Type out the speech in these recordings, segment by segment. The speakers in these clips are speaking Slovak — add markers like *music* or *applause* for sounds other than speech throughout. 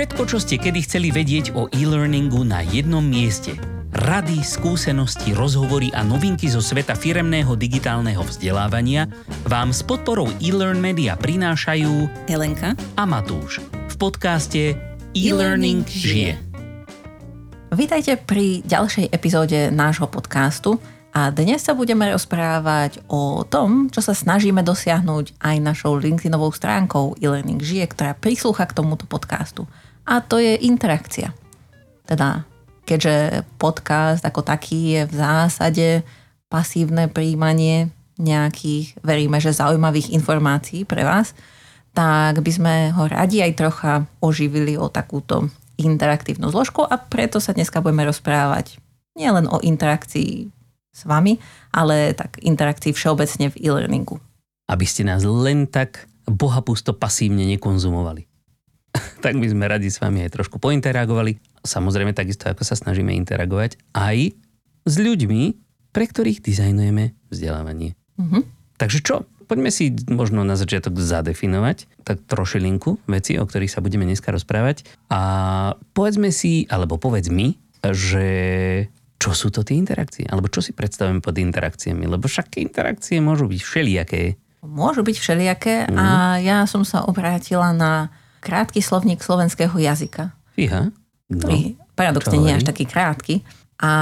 Všetko, čo ste kedy chceli vedieť o e-learningu na jednom mieste. Rady, skúsenosti, rozhovory a novinky zo sveta firemného digitálneho vzdelávania vám s podporou e-learn media prinášajú Helenka a Matúš v podcaste E-Learning žije. Vítajte pri ďalšej epizóde nášho podcastu a dnes sa budeme rozprávať o tom, čo sa snažíme dosiahnuť aj našou LinkedInovou stránkou e-learning žije, ktorá prislúcha k tomuto podcastu. A to je interakcia. Teda keďže podcast ako taký je v zásade pasívne príjmanie nejakých, veríme, že zaujímavých informácií pre vás, tak by sme ho radi aj trocha oživili o takúto interaktívnu zložku a preto sa dneska budeme rozprávať nielen o interakcii s vami, ale tak interakcii všeobecne v e-learningu. Aby ste nás len tak bohapusto pasívne nekonzumovali. *laughs* tak by sme radi s vami aj trošku pointeragovali samozrejme takisto ako sa snažíme interagovať aj s ľuďmi, pre ktorých dizajnujeme vzdelávanie. Mm-hmm. Takže čo? Poďme si možno na začiatok zadefinovať tak trošilinku veci, o ktorých sa budeme dneska rozprávať a povedzme si, alebo povedz mi, že čo sú to tie interakcie? Alebo čo si predstavujeme pod interakciami? Lebo však interakcie môžu byť všelijaké. Môžu byť všelijaké mm. a ja som sa obrátila na krátky slovník slovenského jazyka. Fíha ktorý no, paradoxne nie je až taký krátky. A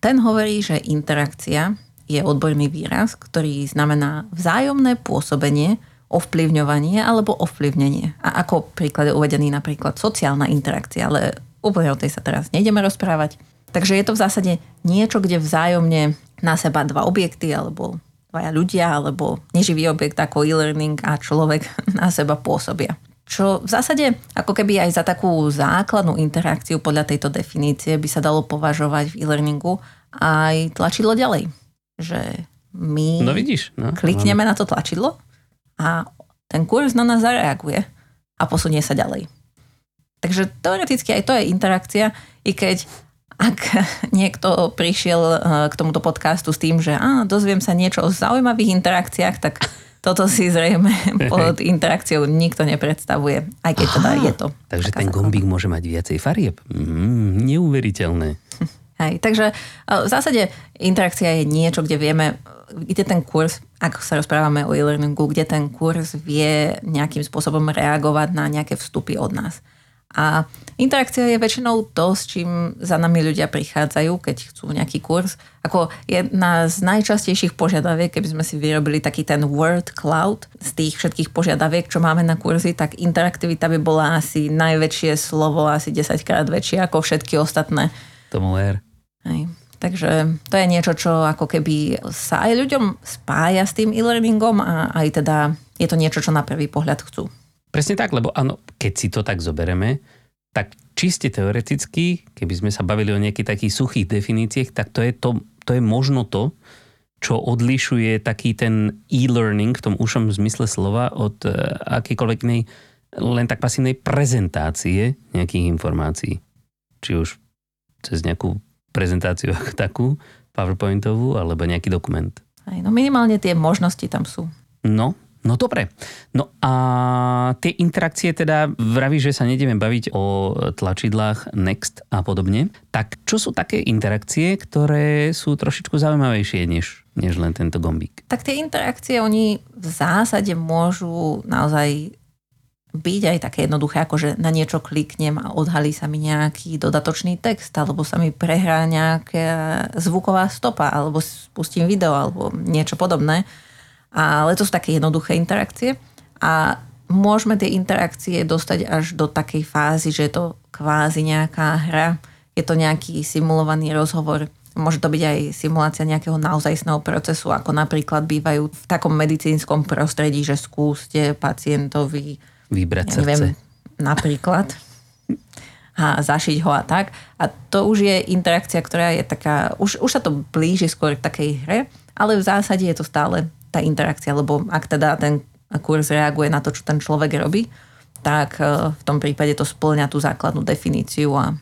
ten hovorí, že interakcia je odborný výraz, ktorý znamená vzájomné pôsobenie, ovplyvňovanie alebo ovplyvnenie. A ako príklad je uvedený napríklad sociálna interakcia, ale úplne o tej sa teraz nejdeme rozprávať. Takže je to v zásade niečo, kde vzájomne na seba dva objekty alebo dvaja ľudia alebo neživý objekt ako e-learning a človek *laughs* na seba pôsobia. Čo v zásade ako keby aj za takú základnú interakciu podľa tejto definície by sa dalo považovať v e-learningu aj tlačidlo ďalej. Že my no vidíš, no, klikneme no. na to tlačidlo a ten kurz na nás zareaguje a posunie sa ďalej. Takže teoreticky aj to je interakcia, i keď ak *laughs* niekto prišiel eh, k tomuto podcastu s tým, že á, dozviem sa niečo o zaujímavých interakciách, tak toto si zrejme *laughs* pod interakciou nikto nepredstavuje, aj keď teda je to. Takže ten gombík môže mať viacej farieb. Mm, neuveriteľné. *laughs* Hej, takže v zásade interakcia je niečo, kde vieme, kde ten kurz, ak sa rozprávame o e-learningu, kde ten kurz vie nejakým spôsobom reagovať na nejaké vstupy od nás. A interakcia je väčšinou to, s čím za nami ľudia prichádzajú, keď chcú nejaký kurz. Ako jedna z najčastejších požiadaviek, keby sme si vyrobili taký ten word cloud z tých všetkých požiadaviek, čo máme na kurzy, tak interaktivita by bola asi najväčšie slovo, asi 10 krát väčšie ako všetky ostatné. Tomu ver. Hej. Takže to je niečo, čo ako keby sa aj ľuďom spája s tým e-learningom a aj teda je to niečo, čo na prvý pohľad chcú. Presne tak, lebo áno, keď si to tak zoberieme, tak čiste teoreticky, keby sme sa bavili o nejakých takých suchých definíciách, tak to je, to, to je možno to, čo odlišuje taký ten e-learning v tom ušom zmysle slova od uh, akýkoľvek inej len tak pasívnej prezentácie nejakých informácií. Či už cez nejakú prezentáciu *laughs* ako takú, PowerPointovú, alebo nejaký dokument. Aj, no minimálne tie možnosti tam sú. No, No dobre. No a tie interakcie teda vraví, že sa nejdeme baviť o tlačidlách Next a podobne. Tak čo sú také interakcie, ktoré sú trošičku zaujímavejšie než, než len tento gombík? Tak tie interakcie, oni v zásade môžu naozaj byť aj také jednoduché, ako že na niečo kliknem a odhalí sa mi nejaký dodatočný text, alebo sa mi prehrá nejaká zvuková stopa, alebo spustím video, alebo niečo podobné ale to sú také jednoduché interakcie a môžeme tie interakcie dostať až do takej fázy, že je to kvázi nejaká hra, je to nejaký simulovaný rozhovor, môže to byť aj simulácia nejakého naozajstného procesu, ako napríklad bývajú v takom medicínskom prostredí, že skúste pacientovi vybrať ja neviem, srdce. Napríklad a zašiť ho a tak. A to už je interakcia, ktorá je taká, už, už sa to blíži skôr k takej hre, ale v zásade je to stále tá interakcia, lebo ak teda ten kurz reaguje na to, čo ten človek robí, tak e, v tom prípade to splňa tú základnú definíciu a,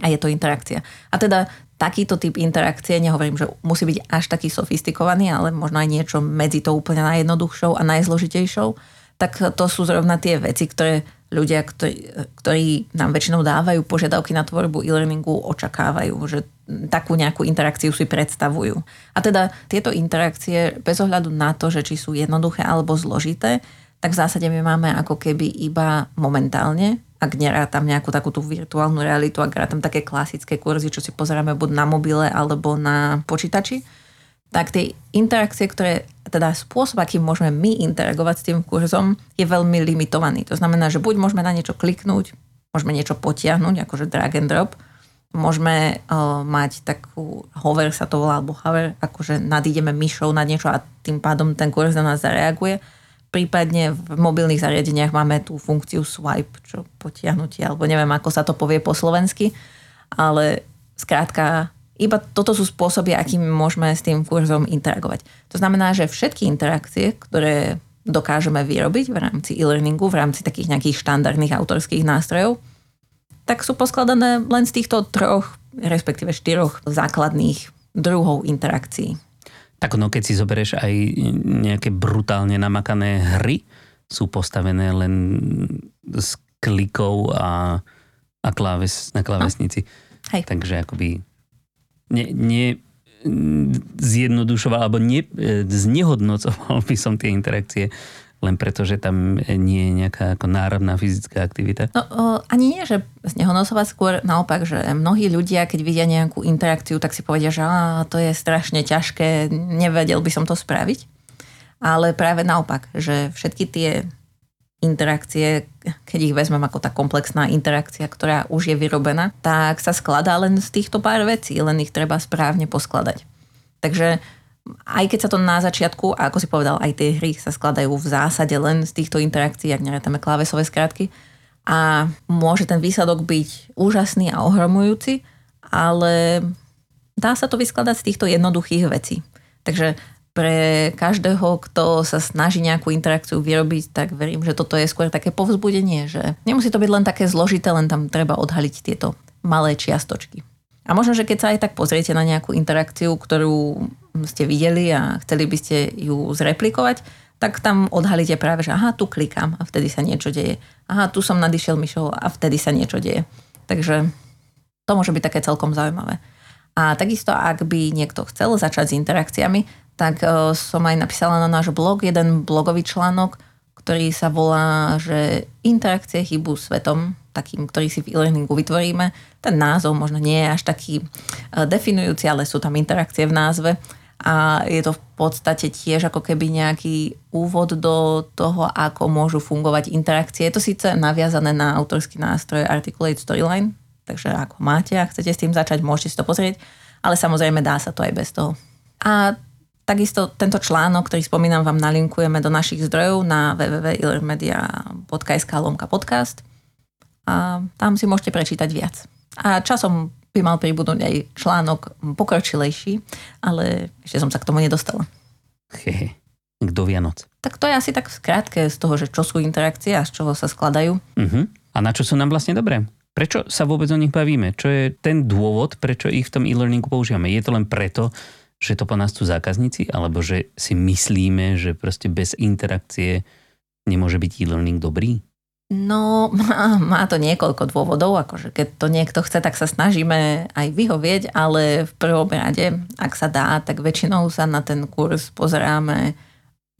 a je to interakcia. A teda takýto typ interakcie, nehovorím, že musí byť až taký sofistikovaný, ale možno aj niečo medzi to úplne najjednoduchšou a najzložitejšou, tak to sú zrovna tie veci, ktoré ľudia, ktorí, ktorí nám väčšinou dávajú požiadavky na tvorbu e-learningu, očakávajú, že takú nejakú interakciu si predstavujú. A teda tieto interakcie, bez ohľadu na to, že či sú jednoduché alebo zložité, tak v zásade my máme ako keby iba momentálne, ak nerátam nejakú takú tú virtuálnu realitu, ak rátam také klasické kurzy, čo si pozeráme buď na mobile alebo na počítači, tak tie interakcie, ktoré, teda spôsob, akým môžeme my interagovať s tým kurzom, je veľmi limitovaný. To znamená, že buď môžeme na niečo kliknúť, môžeme niečo potiahnuť, akože drag and drop, môžeme uh, mať takú hover sa to volá, alebo hover, akože nadídeme myšou na niečo a tým pádom ten kurz na nás zareaguje. Prípadne v mobilných zariadeniach máme tú funkciu swipe, čo potiahnutie, alebo neviem, ako sa to povie po slovensky, ale skrátka iba toto sú spôsoby, akým môžeme s tým kurzom interagovať. To znamená, že všetky interakcie, ktoré dokážeme vyrobiť v rámci e-learningu, v rámci takých nejakých štandardných autorských nástrojov, tak sú poskladané len z týchto troch, respektíve štyroch základných druhov interakcií. Tak no, keď si zoberieš aj nejaké brutálne namakané hry, sú postavené len s klikov a, a kláves, na klávesnici. No. Hej. Takže akoby ne, ne zjednodušoval alebo ne, znehodnocoval *laughs* by som tie interakcie len preto, že tam nie je nejaká ako národná fyzická aktivita? No, o, ani nie, že z neho nosovať skôr naopak, že mnohí ľudia, keď vidia nejakú interakciu, tak si povedia, že á, to je strašne ťažké, nevedel by som to spraviť. Ale práve naopak, že všetky tie interakcie, keď ich vezmem ako tá komplexná interakcia, ktorá už je vyrobená, tak sa skladá len z týchto pár vecí, len ich treba správne poskladať. Takže aj keď sa to na začiatku, a ako si povedal, aj tie hry sa skladajú v zásade len z týchto interakcií, ak nerátame klávesové skratky, a môže ten výsledok byť úžasný a ohromujúci, ale dá sa to vyskladať z týchto jednoduchých vecí. Takže pre každého, kto sa snaží nejakú interakciu vyrobiť, tak verím, že toto je skôr také povzbudenie, že nemusí to byť len také zložité, len tam treba odhaliť tieto malé čiastočky. A možno, že keď sa aj tak pozriete na nejakú interakciu, ktorú ste videli a chceli by ste ju zreplikovať, tak tam odhalíte práve, že aha, tu klikám a vtedy sa niečo deje. Aha, tu som nadišiel myšou a vtedy sa niečo deje. Takže to môže byť také celkom zaujímavé. A takisto, ak by niekto chcel začať s interakciami, tak e, som aj napísala na náš blog jeden blogový článok, ktorý sa volá, že interakcie chýbu svetom takým, ktorý si v e-learningu vytvoríme. Ten názov možno nie je až taký e, definujúci, ale sú tam interakcie v názve a je to v podstate tiež ako keby nejaký úvod do toho, ako môžu fungovať interakcie. Je to síce naviazané na autorský nástroj Articulate Storyline, takže ako máte a chcete s tým začať, môžete si to pozrieť, ale samozrejme dá sa to aj bez toho. A Takisto tento článok, ktorý spomínam, vám nalinkujeme do našich zdrojov na www.illermedia.sk lomka podcast a tam si môžete prečítať viac. A časom by mal pribudnúť aj článok pokročilejší, ale ešte som sa k tomu nedostala. Hehe, do Vianoc. Tak to je asi tak skrátke z toho, že čo sú interakcie a z čoho sa skladajú. Uh-huh. A na čo sú nám vlastne dobré? Prečo sa vôbec o nich bavíme? Čo je ten dôvod, prečo ich v tom e-learningu používame? Je to len preto, že to po nás sú zákazníci, alebo že si myslíme, že proste bez interakcie nemôže byť e-learning dobrý? No, má, má to niekoľko dôvodov, akože keď to niekto chce, tak sa snažíme aj vyhovieť, ale v prvom rade, ak sa dá, tak väčšinou sa na ten kurz pozeráme.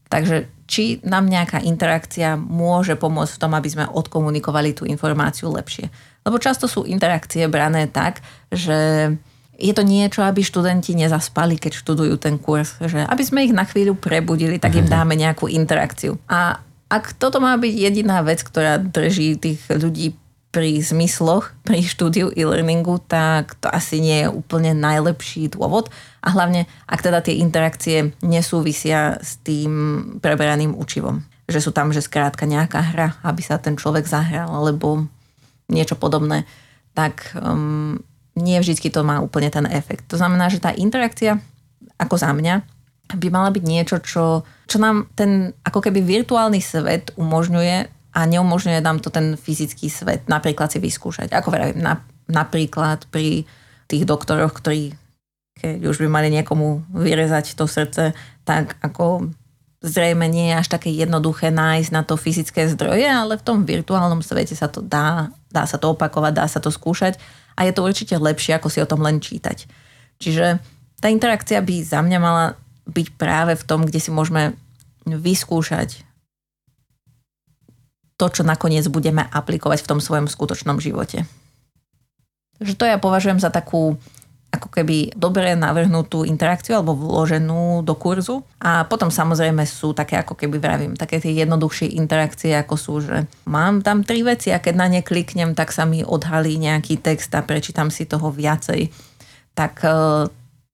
Takže či nám nejaká interakcia môže pomôcť v tom, aby sme odkomunikovali tú informáciu lepšie. Lebo často sú interakcie brané tak, že je to niečo, aby študenti nezaspali, keď študujú ten kurz. Že aby sme ich na chvíľu prebudili, tak im mhm. dáme nejakú interakciu. A ak toto má byť jediná vec, ktorá drží tých ľudí pri zmysloch, pri štúdiu e-learningu, tak to asi nie je úplne najlepší dôvod. A hlavne, ak teda tie interakcie nesúvisia s tým preberaným učivom. Že sú tam, že skrátka nejaká hra, aby sa ten človek zahral, alebo niečo podobné. Tak um, nie vždy to má úplne ten efekt. To znamená, že tá interakcia, ako za mňa, by mala byť niečo, čo, čo nám ten ako keby virtuálny svet umožňuje a neumožňuje nám to ten fyzický svet napríklad si vyskúšať. Ako vravím, na, napríklad pri tých doktoroch, ktorí keď už by mali niekomu vyrezať to srdce, tak ako zrejme nie je až také jednoduché nájsť na to fyzické zdroje, ale v tom virtuálnom svete sa to dá, dá sa to opakovať, dá sa to skúšať a je to určite lepšie, ako si o tom len čítať. Čiže tá interakcia by za mňa mala byť práve v tom, kde si môžeme vyskúšať to, čo nakoniec budeme aplikovať v tom svojom skutočnom živote. Takže to ja považujem za takú ako keby dobre navrhnutú interakciu alebo vloženú do kurzu. A potom samozrejme sú také, ako keby vravím, také tie jednoduchšie interakcie, ako sú, že mám tam tri veci a keď na ne kliknem, tak sa mi odhalí nejaký text a prečítam si toho viacej. Tak e,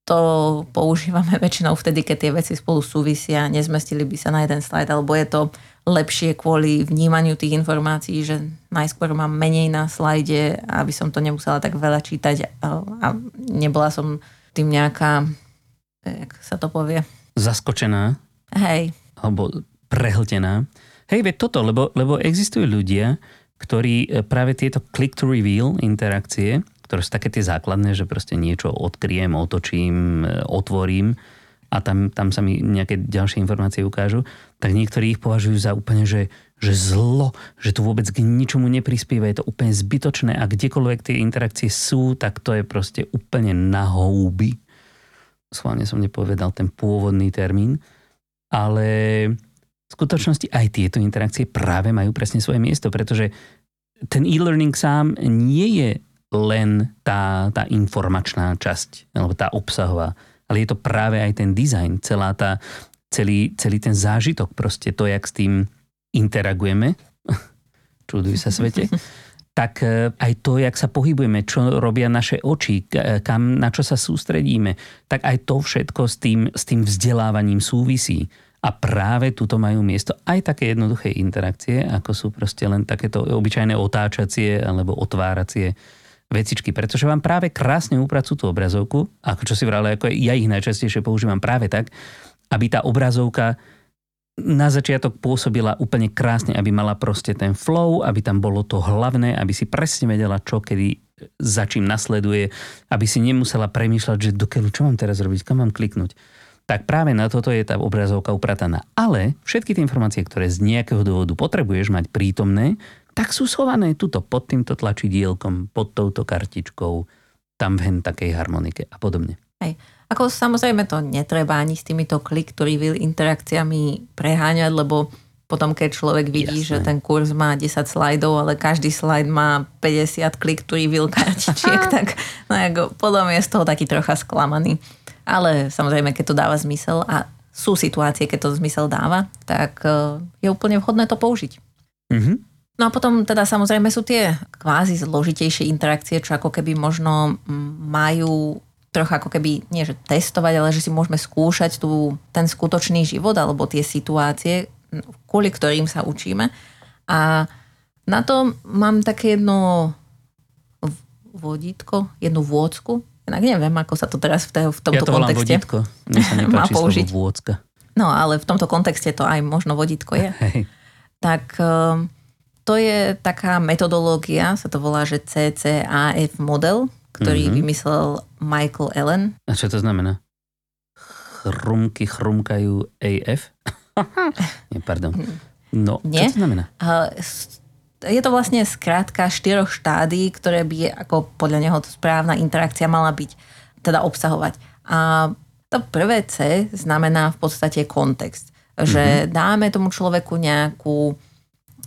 to používame *laughs* väčšinou vtedy, keď tie veci spolu súvisia, nezmestili by sa na jeden slajd, alebo je to lepšie kvôli vnímaniu tých informácií, že najskôr mám menej na slajde, aby som to nemusela tak veľa čítať a nebola som tým nejaká, jak sa to povie? Zaskočená. Hej. Alebo prehltená. Hej, veď toto, lebo, lebo existujú ľudia, ktorí e, práve tieto click to reveal interakcie, ktoré sú také tie základné, že proste niečo odkriem, otočím, e, otvorím, a tam, tam sa mi nejaké ďalšie informácie ukážu, tak niektorí ich považujú za úplne, že, že zlo, že to vôbec k ničomu neprispieva, je to úplne zbytočné a kdekoľvek tie interakcie sú, tak to je proste úplne na houby. Schválne som nepovedal ten pôvodný termín, ale v skutočnosti aj tieto interakcie práve majú presne svoje miesto, pretože ten e-learning sám nie je len tá, tá informačná časť, alebo tá obsahová ale je to práve aj ten dizajn, celá tá, celý, celý ten zážitok, proste to, jak s tým interagujeme, *laughs* čuduj sa svete, *laughs* tak e, aj to, jak sa pohybujeme, čo robia naše oči, e, kam, na čo sa sústredíme, tak aj to všetko s tým, s tým vzdelávaním súvisí. A práve tuto majú miesto aj také jednoduché interakcie, ako sú proste len takéto obyčajné otáčacie alebo otváracie vecičky, pretože vám práve krásne upracujú tú obrazovku, ako čo si vrali, ako ja ich najčastejšie používam práve tak, aby tá obrazovka na začiatok pôsobila úplne krásne, aby mala proste ten flow, aby tam bolo to hlavné, aby si presne vedela, čo kedy za čím nasleduje, aby si nemusela premýšľať, že do keľu, čo mám teraz robiť, kam mám kliknúť. Tak práve na toto je tá obrazovka uprataná. Ale všetky tie informácie, ktoré z nejakého dôvodu potrebuješ mať prítomné, tak sú schované tuto pod týmto tlačidielkom, pod touto kartičkou, tam v hen takej harmonike a podobne. Hej. Ako samozrejme to netreba ani s týmito to reveal interakciami preháňať, lebo potom keď človek vidí, Jasné. že ten kurz má 10 slajdov, ale každý slajd má 50 click to reveal kartičiek, *laughs* tak no ako, potom je z toho taký trocha sklamaný. Ale samozrejme, keď to dáva zmysel a sú situácie, keď to zmysel dáva, tak eh, je úplne vhodné to použiť. No a potom teda samozrejme sú tie kvázi zložitejšie interakcie, čo ako keby možno majú trocha ako keby, nie že testovať, ale že si môžeme skúšať tu ten skutočný život alebo tie situácie, kvôli ktorým sa učíme. A na to mám také jedno vodítko, jednu vôcku. Inak neviem, ako sa to teraz v, té, v tomto ja to kontexte vodítko. Mne sa *laughs* má použiť. vôcka. No ale v tomto kontexte to aj možno vodítko je. Hej. Tak ehm, to je taká metodológia, sa to volá, že CCAF model, ktorý mm-hmm. vymyslel Michael Allen. A čo to znamená? Chrumky chrumkajú AF? *laughs* Nie, pardon. No, Nie? čo to znamená? Je to vlastne skrátka štyroch štádí, ktoré by ako podľa neho správna interakcia mala byť, teda obsahovať. A to prvé C znamená v podstate kontext. Že mm-hmm. dáme tomu človeku nejakú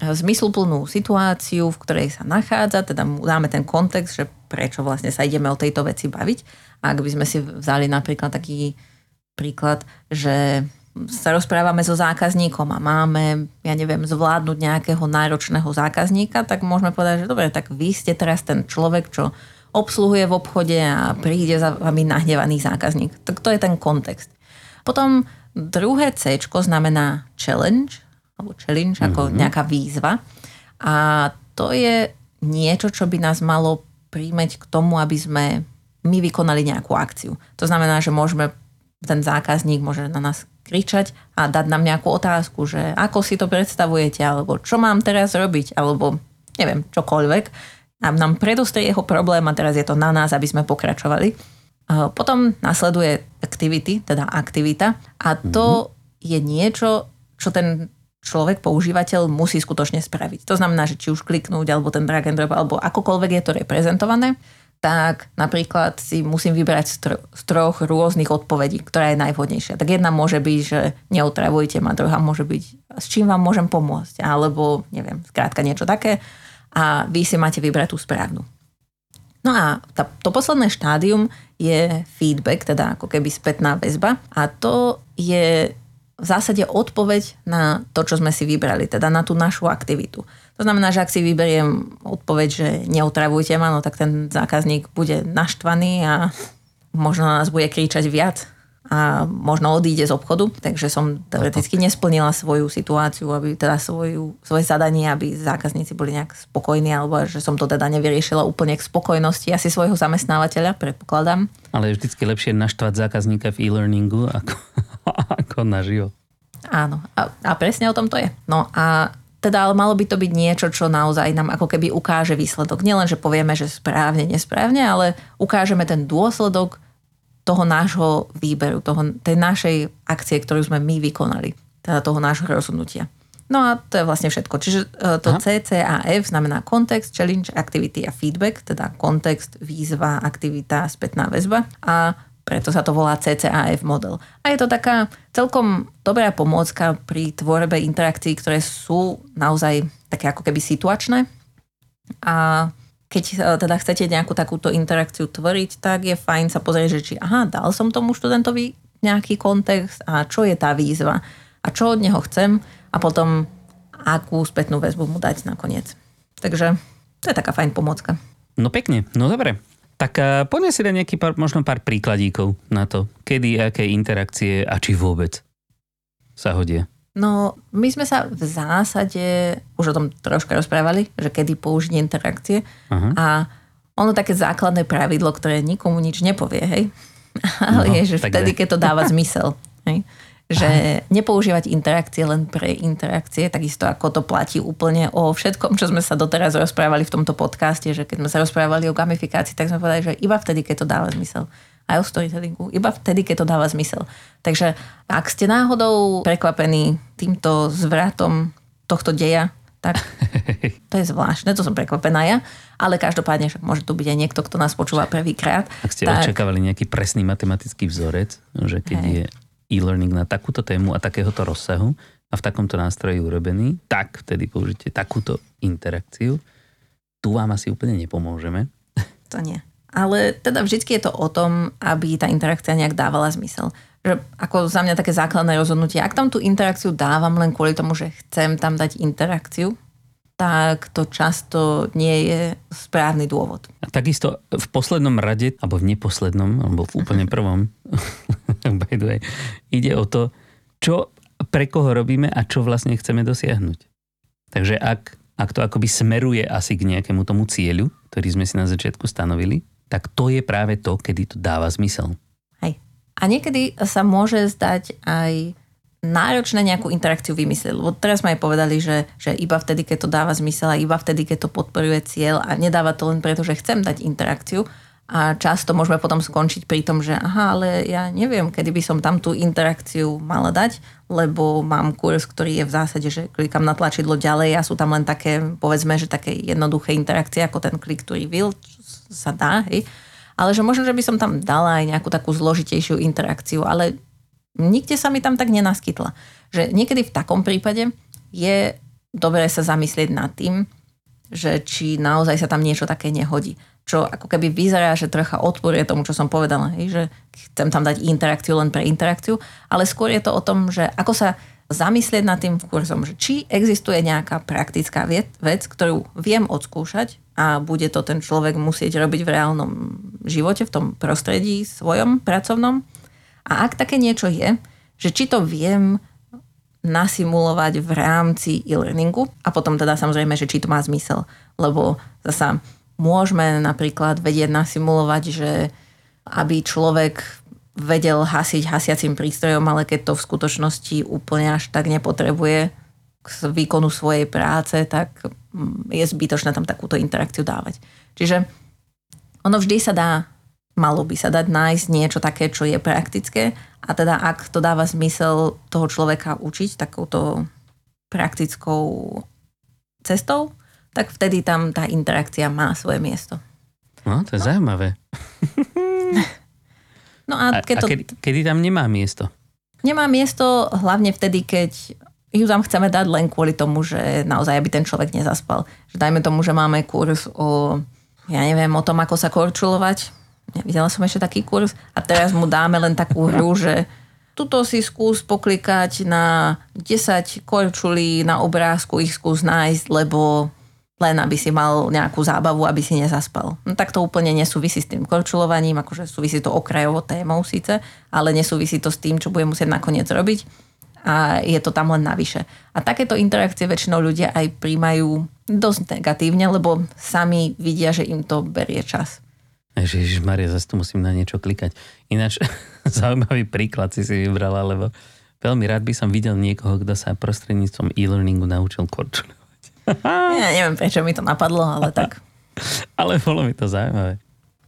zmysluplnú situáciu, v ktorej sa nachádza, teda dáme ten kontext, že prečo vlastne sa ideme o tejto veci baviť. A ak by sme si vzali napríklad taký príklad, že sa rozprávame so zákazníkom a máme, ja neviem, zvládnuť nejakého náročného zákazníka, tak môžeme povedať, že dobre, tak vy ste teraz ten človek, čo obsluhuje v obchode a príde za vami nahnevaný zákazník. Tak to je ten kontext. Potom druhé C znamená challenge, alebo challenge, ako mm-hmm. nejaká výzva. A to je niečo, čo by nás malo príjmeť k tomu, aby sme my vykonali nejakú akciu. To znamená, že môžeme, ten zákazník môže na nás kričať a dať nám nejakú otázku, že ako si to predstavujete, alebo čo mám teraz robiť, alebo neviem, čokoľvek. A nám predostrie jeho problém a teraz je to na nás, aby sme pokračovali. Potom nasleduje activity, teda aktivita a to mm-hmm je niečo, čo ten človek, používateľ musí skutočne spraviť. To znamená, že či už kliknúť, alebo ten drag and drop, alebo akokoľvek je to reprezentované, tak napríklad si musím vybrať z, tr- z troch rôznych odpovedí, ktorá je najvhodnejšia. Tak jedna môže byť, že neotravujte ma, druhá môže byť, s čím vám môžem pomôcť, alebo neviem, skrátka niečo také a vy si máte vybrať tú správnu. No a tá, to posledné štádium je feedback, teda ako keby spätná väzba a to je v zásade odpoveď na to, čo sme si vybrali, teda na tú našu aktivitu. To znamená, že ak si vyberiem odpoveď, že neotravujte ma, no tak ten zákazník bude naštvaný a možno na nás bude kričať viac a možno odíde z obchodu, takže som teoreticky nesplnila svoju situáciu, aby teda svoju, svoje zadanie, aby zákazníci boli nejak spokojní, alebo že som to teda nevyriešila úplne k spokojnosti asi svojho zamestnávateľa, predpokladám. Ale je vždycky lepšie naštvať zákazníka v e-learningu ako, *laughs* ako naživo. Áno, a, a presne o tom to je. No a teda ale malo by to byť niečo, čo naozaj nám ako keby ukáže výsledok. Nielen, že povieme, že správne, nesprávne, ale ukážeme ten dôsledok toho nášho výberu, toho, tej našej akcie, ktorú sme my vykonali, teda toho nášho rozhodnutia. No a to je vlastne všetko. Čiže e, to Aha. CCAF znamená Context, Challenge, Activity a Feedback, teda kontext, výzva, aktivita, spätná väzba a preto sa to volá CCAF model. A je to taká celkom dobrá pomôcka pri tvorbe interakcií, ktoré sú naozaj také ako keby situačné a keď e, teda chcete nejakú takúto interakciu tvoriť, tak je fajn sa pozrieť, že či aha, dal som tomu študentovi nejaký kontext a čo je tá výzva a čo od neho chcem a potom akú spätnú väzbu mu dať nakoniec. Takže to je taká fajn pomocka. No pekne, no dobre. Tak uh, poďme si dať nejaký pár, možno pár príkladíkov na to, kedy, aké interakcie a či vôbec sa hodia. No, my sme sa v zásade už o tom troška rozprávali, že kedy použiť interakcie. Uh-huh. A ono také základné pravidlo, ktoré nikomu nič nepovie, hej? *laughs* Ale no, je, že vtedy, keď to dáva zmysel. Hej? Že Aha. nepoužívať interakcie len pre interakcie, takisto ako to platí úplne o všetkom, čo sme sa doteraz rozprávali v tomto podcaste, že keď sme sa rozprávali o gamifikácii, tak sme povedali, že iba vtedy, keď to dáva zmysel aj o storytellingu, iba vtedy, keď to dáva zmysel. Takže ak ste náhodou prekvapení týmto zvratom tohto deja, tak *laughs* to je zvláštne, to som prekvapená ja, ale každopádne však môže tu byť aj niekto, kto nás počúva prvýkrát. Ak ste tak... očakávali nejaký presný matematický vzorec, že keď Hej. je e-learning na takúto tému a takéhoto rozsahu a v takomto nástroji urobený, tak vtedy použite takúto interakciu. Tu vám asi úplne nepomôžeme. To nie. Ale teda vždy je to o tom, aby tá interakcia nejak dávala zmysel. Že ako za mňa také základné rozhodnutie, ak tam tú interakciu dávam len kvôli tomu, že chcem tam dať interakciu, tak to často nie je správny dôvod. A takisto v poslednom rade, alebo v neposlednom, alebo v úplne *laughs* prvom, *laughs* by the way, ide o to, čo pre koho robíme a čo vlastne chceme dosiahnuť. Takže ak, ak to akoby smeruje asi k nejakému tomu cieľu, ktorý sme si na začiatku stanovili, tak to je práve to, kedy to dáva zmysel. Hej. A niekedy sa môže zdať aj náročné nejakú interakciu vymyslieť. Lebo teraz sme aj povedali, že, že iba vtedy, keď to dáva zmysel a iba vtedy, keď to podporuje cieľ a nedáva to len preto, že chcem dať interakciu. A často môžeme potom skončiť pri tom, že aha, ale ja neviem, kedy by som tam tú interakciu mala dať, lebo mám kurz, ktorý je v zásade, že klikám na tlačidlo ďalej a sú tam len také, povedzme, že také jednoduché interakcie, ako ten klik to reveal, sa dá, hej. Ale že možno, že by som tam dala aj nejakú takú zložitejšiu interakciu, ale nikde sa mi tam tak nenaskytla. Že niekedy v takom prípade je dobré sa zamyslieť nad tým, že či naozaj sa tam niečo také nehodí. Čo ako keby vyzerá, že trocha odporuje tomu, čo som povedala, hej, že chcem tam dať interakciu len pre interakciu, ale skôr je to o tom, že ako sa zamyslieť nad tým kurzom, že či existuje nejaká praktická vec, ktorú viem odskúšať a bude to ten človek musieť robiť v reálnom živote, v tom prostredí svojom pracovnom. A ak také niečo je, že či to viem nasimulovať v rámci e-learningu a potom teda samozrejme, že či to má zmysel. Lebo zasa môžeme napríklad vedieť nasimulovať, že aby človek vedel hasiť hasiacim prístrojom, ale keď to v skutočnosti úplne až tak nepotrebuje k výkonu svojej práce, tak mm, je zbytočné tam takúto interakciu dávať. Čiže ono vždy sa dá malo by sa dať nájsť niečo také, čo je praktické a teda ak to dáva zmysel toho človeka učiť takouto praktickou cestou, tak vtedy tam tá interakcia má svoje miesto. No, to je no. zaujímavé. No a, keď to... a kedy, kedy tam nemá miesto? Nemá miesto hlavne vtedy, keď ju tam chceme dať len kvôli tomu, že naozaj aby ten človek nezaspal. Že dajme tomu, že máme kurz o, ja neviem, o tom, ako sa korčulovať. Videla som ešte taký kurz a teraz mu dáme len takú hru, *laughs* že tuto si skús poklikať na 10 korčulí na obrázku, ich skús nájsť, lebo len aby si mal nejakú zábavu, aby si nezaspal. No, tak to úplne nesúvisí s tým korčulovaním, akože súvisí to okrajovo témou síce, ale nesúvisí to s tým, čo bude musieť nakoniec robiť a je to tam len navyše. A takéto interakcie väčšinou ľudia aj príjmajú dosť negatívne, lebo sami vidia, že im to berie čas. Ježiš Maria, zase tu musím na niečo klikať. Ináč *laughs* zaujímavý príklad si si vybrala, lebo veľmi rád by som videl niekoho, kto sa prostredníctvom e-learningu naučil korčulovať. *laughs* Ja neviem, prečo mi to napadlo, ale tak. *laughs* ale bolo mi to zaujímavé.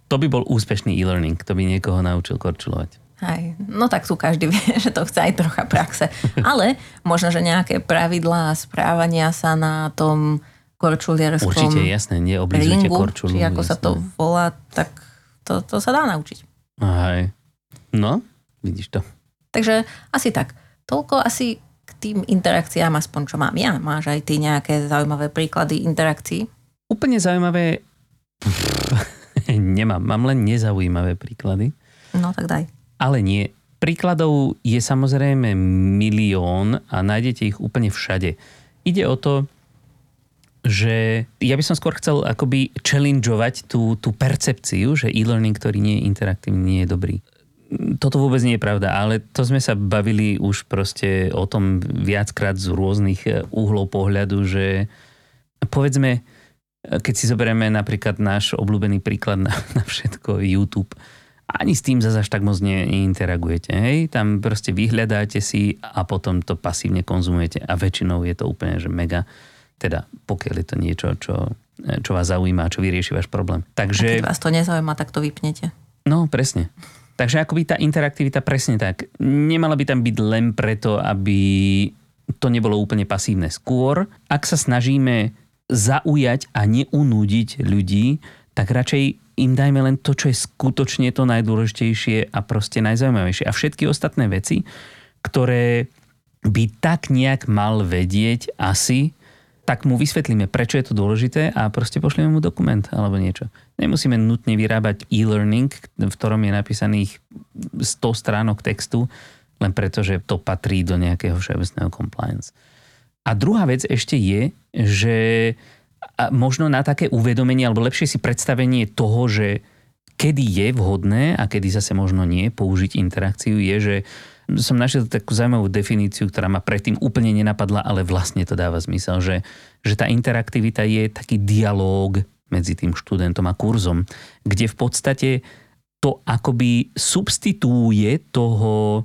To by bol úspešný e-learning, to by niekoho naučil korčulovať. Hej, no tak tu každý *laughs* vie, že to chce aj trocha praxe. Ale možno, že nejaké pravidlá správania sa na tom korčulierskom Určite, jasné, neoblizujte korčulu. Či ako jasné. sa to volá, tak to, to sa dá naučiť. Hej. No, vidíš to. Takže asi tak. Toľko asi tým interakciám, aspoň čo mám ja. Máš aj ty nejaké zaujímavé príklady interakcií? Úplne zaujímavé *laughs* nemám. Mám len nezaujímavé príklady. No tak daj. Ale nie. Príkladov je samozrejme milión a nájdete ich úplne všade. Ide o to, že ja by som skôr chcel akoby challengeovať tú, tú percepciu, že e-learning, ktorý nie je interaktívny, nie je dobrý toto vôbec nie je pravda, ale to sme sa bavili už proste o tom viackrát z rôznych e, uhlov pohľadu, že povedzme, e, keď si zoberieme napríklad náš obľúbený príklad na, *laughs* na všetko YouTube, ani s tým zase až tak moc neinteragujete. Hej? Tam proste vyhľadáte si a potom to pasívne konzumujete a väčšinou je to úplne že mega, teda pokiaľ je to niečo, čo, e, čo vás zaujíma, čo vyrieši váš problém. Takže... A keď vás to nezaujíma, tak to vypnete. No, presne. Takže akoby tá interaktivita presne tak. Nemala by tam byť len preto, aby to nebolo úplne pasívne. Skôr, ak sa snažíme zaujať a neunúdiť ľudí, tak radšej im dajme len to, čo je skutočne to najdôležitejšie a proste najzaujímavejšie. A všetky ostatné veci, ktoré by tak nejak mal vedieť asi, tak mu vysvetlíme, prečo je to dôležité a proste pošleme mu dokument alebo niečo. Nemusíme nutne vyrábať e-learning, v ktorom je napísaných 100 stránok textu, len preto, že to patrí do nejakého všeobecného compliance. A druhá vec ešte je, že možno na také uvedomenie, alebo lepšie si predstavenie toho, že kedy je vhodné a kedy zase možno nie použiť interakciu, je, že som našiel takú zaujímavú definíciu, ktorá ma predtým úplne nenapadla, ale vlastne to dáva zmysel, že, že tá interaktivita je taký dialóg medzi tým študentom a kurzom, kde v podstate to akoby substitúje toho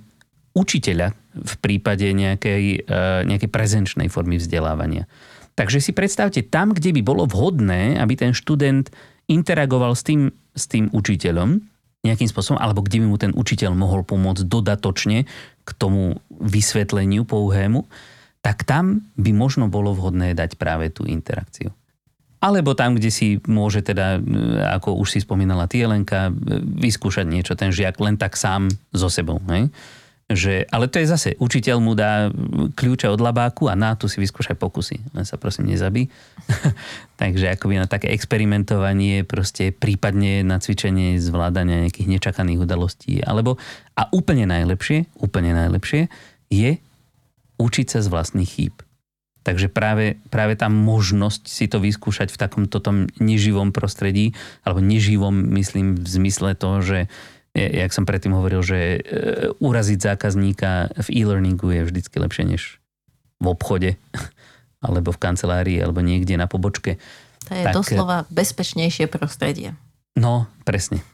učiteľa v prípade nejakej, e, nejakej prezenčnej formy vzdelávania. Takže si predstavte, tam, kde by bolo vhodné, aby ten študent interagoval s tým, s tým učiteľom, nejakým spôsobom, alebo kde by mu ten učiteľ mohol pomôcť dodatočne k tomu vysvetleniu pouhému, tak tam by možno bolo vhodné dať práve tú interakciu. Alebo tam, kde si môže teda, ako už si spomínala Tielenka, vyskúšať niečo ten žiak len tak sám so sebou. Hej? Že, ale to je zase, učiteľ mu dá kľúče od labáku a na tu si vyskúšaj pokusy. Len sa prosím nezabí. *laughs* Takže akoby na také experimentovanie, proste prípadne na cvičenie zvládania nejakých nečakaných udalostí. Alebo, a úplne najlepšie, úplne najlepšie je učiť sa z vlastných chýb. Takže práve, práve tá možnosť si to vyskúšať v takomto tom neživom prostredí, alebo neživom, myslím, v zmysle toho, že jak som predtým hovoril, že e, uraziť zákazníka v e-learningu je vždycky lepšie než v obchode, *laughs* alebo v kancelárii, alebo niekde na pobočke. To je tak, doslova bezpečnejšie prostredie. No, presne.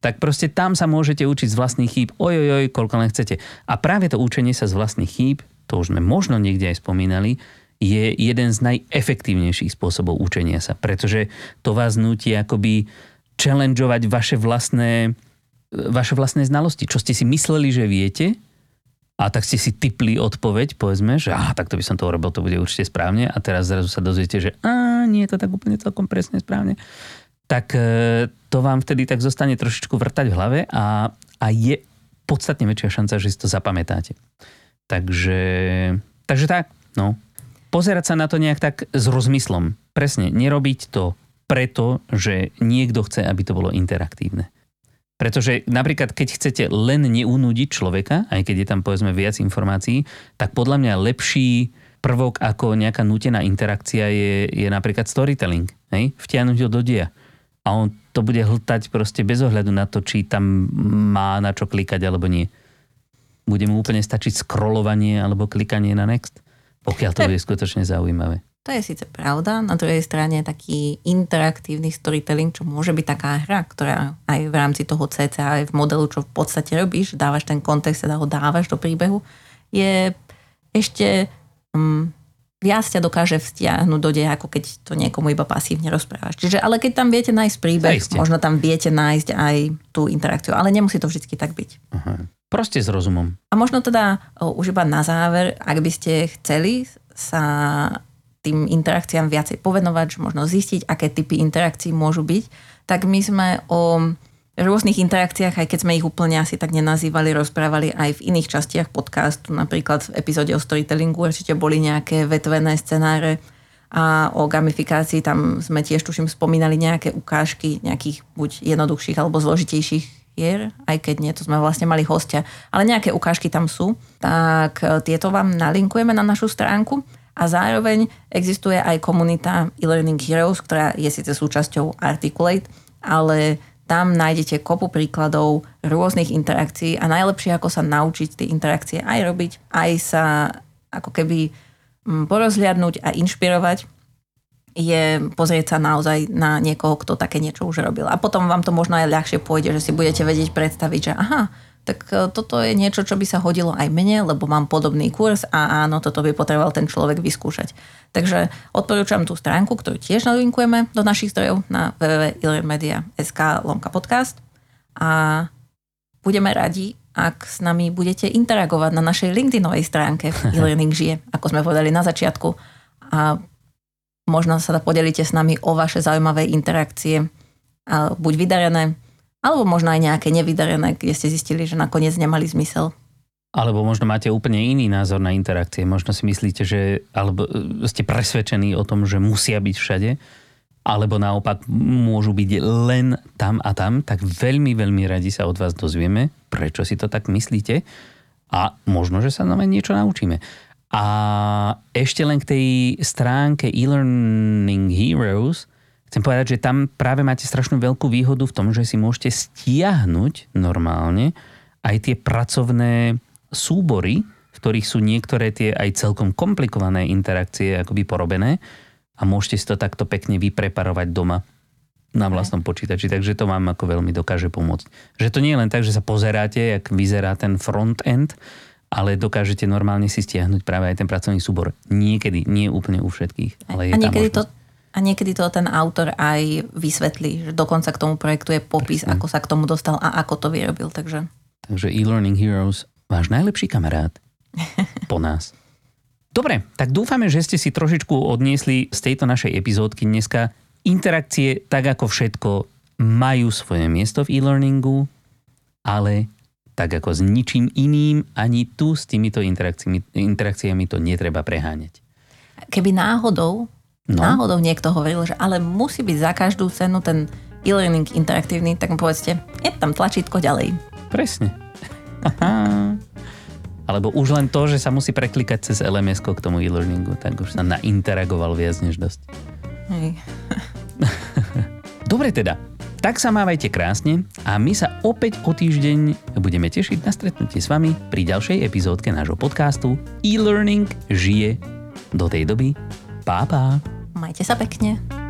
Tak proste tam sa môžete učiť z vlastných chýb, ojojoj, koľko len chcete. A práve to učenie sa z vlastných chýb, to už sme možno niekde aj spomínali, je jeden z najefektívnejších spôsobov učenia sa, pretože to vás nutí akoby challengeovať vaše vlastné vaše vlastné znalosti, čo ste si mysleli, že viete a tak ste si typli odpoveď, povedzme, že aha, tak to by som to urobil, to bude určite správne a teraz zrazu sa dozviete, že a nie je to tak úplne celkom presne správne. Tak e, to vám vtedy tak zostane trošičku vrtať v hlave a, a je podstatne väčšia šanca, že si to zapamätáte. Takže, takže tak, no. Pozerať sa na to nejak tak s rozmyslom. Presne, nerobiť to preto, že niekto chce, aby to bolo interaktívne. Pretože napríklad, keď chcete len neunúdiť človeka, aj keď je tam povedzme viac informácií, tak podľa mňa lepší prvok ako nejaká nutená interakcia je, je napríklad storytelling. Hej? Vtiahnuť ho do dia. A on to bude hltať proste bez ohľadu na to, či tam má na čo klikať alebo nie. Bude mu úplne stačiť scrollovanie alebo klikanie na next, pokiaľ to bude skutočne zaujímavé. To je síce pravda, na druhej strane taký interaktívny storytelling, čo môže byť taká hra, ktorá aj v rámci toho CCA, aj v modelu, čo v podstate robíš, dávaš ten kontext, teda ho dávaš do príbehu, je ešte um, viac ťa dokáže vzťahnuť do deja, ako keď to niekomu iba pasívne rozprávaš. Čiže, ale keď tam viete nájsť príbeh, Zajste. možno tam viete nájsť aj tú interakciu, ale nemusí to vždy tak byť. Aha. Proste s rozumom. A možno teda o, už iba na záver, ak by ste chceli sa tým interakciám viacej povenovať, že možno zistiť, aké typy interakcií môžu byť, tak my sme o rôznych interakciách, aj keď sme ich úplne asi tak nenazývali, rozprávali aj v iných častiach podcastu, napríklad v epizóde o storytellingu určite boli nejaké vetvené scenáre a o gamifikácii tam sme tiež tuším spomínali nejaké ukážky nejakých buď jednoduchších alebo zložitejších hier, aj keď nie, to sme vlastne mali hostia, ale nejaké ukážky tam sú, tak tieto vám nalinkujeme na našu stránku a zároveň existuje aj komunita e-learning heroes, ktorá je síce súčasťou Articulate, ale tam nájdete kopu príkladov rôznych interakcií a najlepšie, ako sa naučiť tie interakcie aj robiť, aj sa ako keby mm, porozhliadnúť a inšpirovať, je pozrieť sa naozaj na niekoho, kto také niečo už robil. A potom vám to možno aj ľahšie pôjde, že si budete vedieť predstaviť, že aha, tak e, toto je niečo, čo by sa hodilo aj mne, lebo mám podobný kurz a áno, toto by potreboval ten človek vyskúšať. Takže odporúčam tú stránku, ktorú tiež nalinkujeme do našich zdrojov na www.ilirmedia.sk lomka podcast. A budeme radi, ak s nami budete interagovať na našej LinkedInovej stránke *laughs* e-learning žije, ako sme povedali na začiatku. A možno sa podelíte s nami o vaše zaujímavé interakcie, buď vydarené, alebo možno aj nejaké nevydarené, kde ste zistili, že nakoniec nemali zmysel. Alebo možno máte úplne iný názor na interakcie. Možno si myslíte, že alebo e, ste presvedčení o tom, že musia byť všade, alebo naopak môžu byť len tam a tam, tak veľmi, veľmi radi sa od vás dozvieme, prečo si to tak myslíte a možno, že sa nám aj niečo naučíme. A ešte len k tej stránke e-learning heroes, chcem povedať, že tam práve máte strašnú veľkú výhodu v tom, že si môžete stiahnuť normálne aj tie pracovné súbory, v ktorých sú niektoré tie aj celkom komplikované interakcie akoby porobené a môžete si to takto pekne vypreparovať doma na vlastnom počítači, takže to vám ako veľmi dokáže pomôcť. Že to nie je len tak, že sa pozeráte, jak vyzerá ten front-end, ale dokážete normálne si stiahnuť práve aj ten pracovný súbor. Niekedy, nie úplne u všetkých. Ale je a niekedy to a niekedy to ten autor aj vysvetlí, že dokonca k tomu projektu je popis, Presne. ako sa k tomu dostal a ako to vyrobil. Takže, takže e-learning heroes, váš najlepší kamarát *laughs* po nás. Dobre, tak dúfame, že ste si trošičku odniesli z tejto našej epizódky dneska. Interakcie, tak ako všetko, majú svoje miesto v e-learningu, ale tak ako s ničím iným, ani tu s týmito interakciami, interakciami to netreba preháňať. Keby náhodou no. náhodou niekto hovoril, že ale musí byť za každú cenu ten e-learning interaktívny, tak mu povedzte, je tam tlačítko ďalej. Presne. Alebo už len to, že sa musí preklikať cez lms k tomu e-learningu, tak už sa nainteragoval viac než dosť. Hej. *laughs* Dobre teda, tak sa mávajte krásne a my sa opäť o týždeň budeme tešiť na stretnutie s vami pri ďalšej epizódke nášho podcastu E-Learning žije. Do tej doby, pá. Majte sa pekne.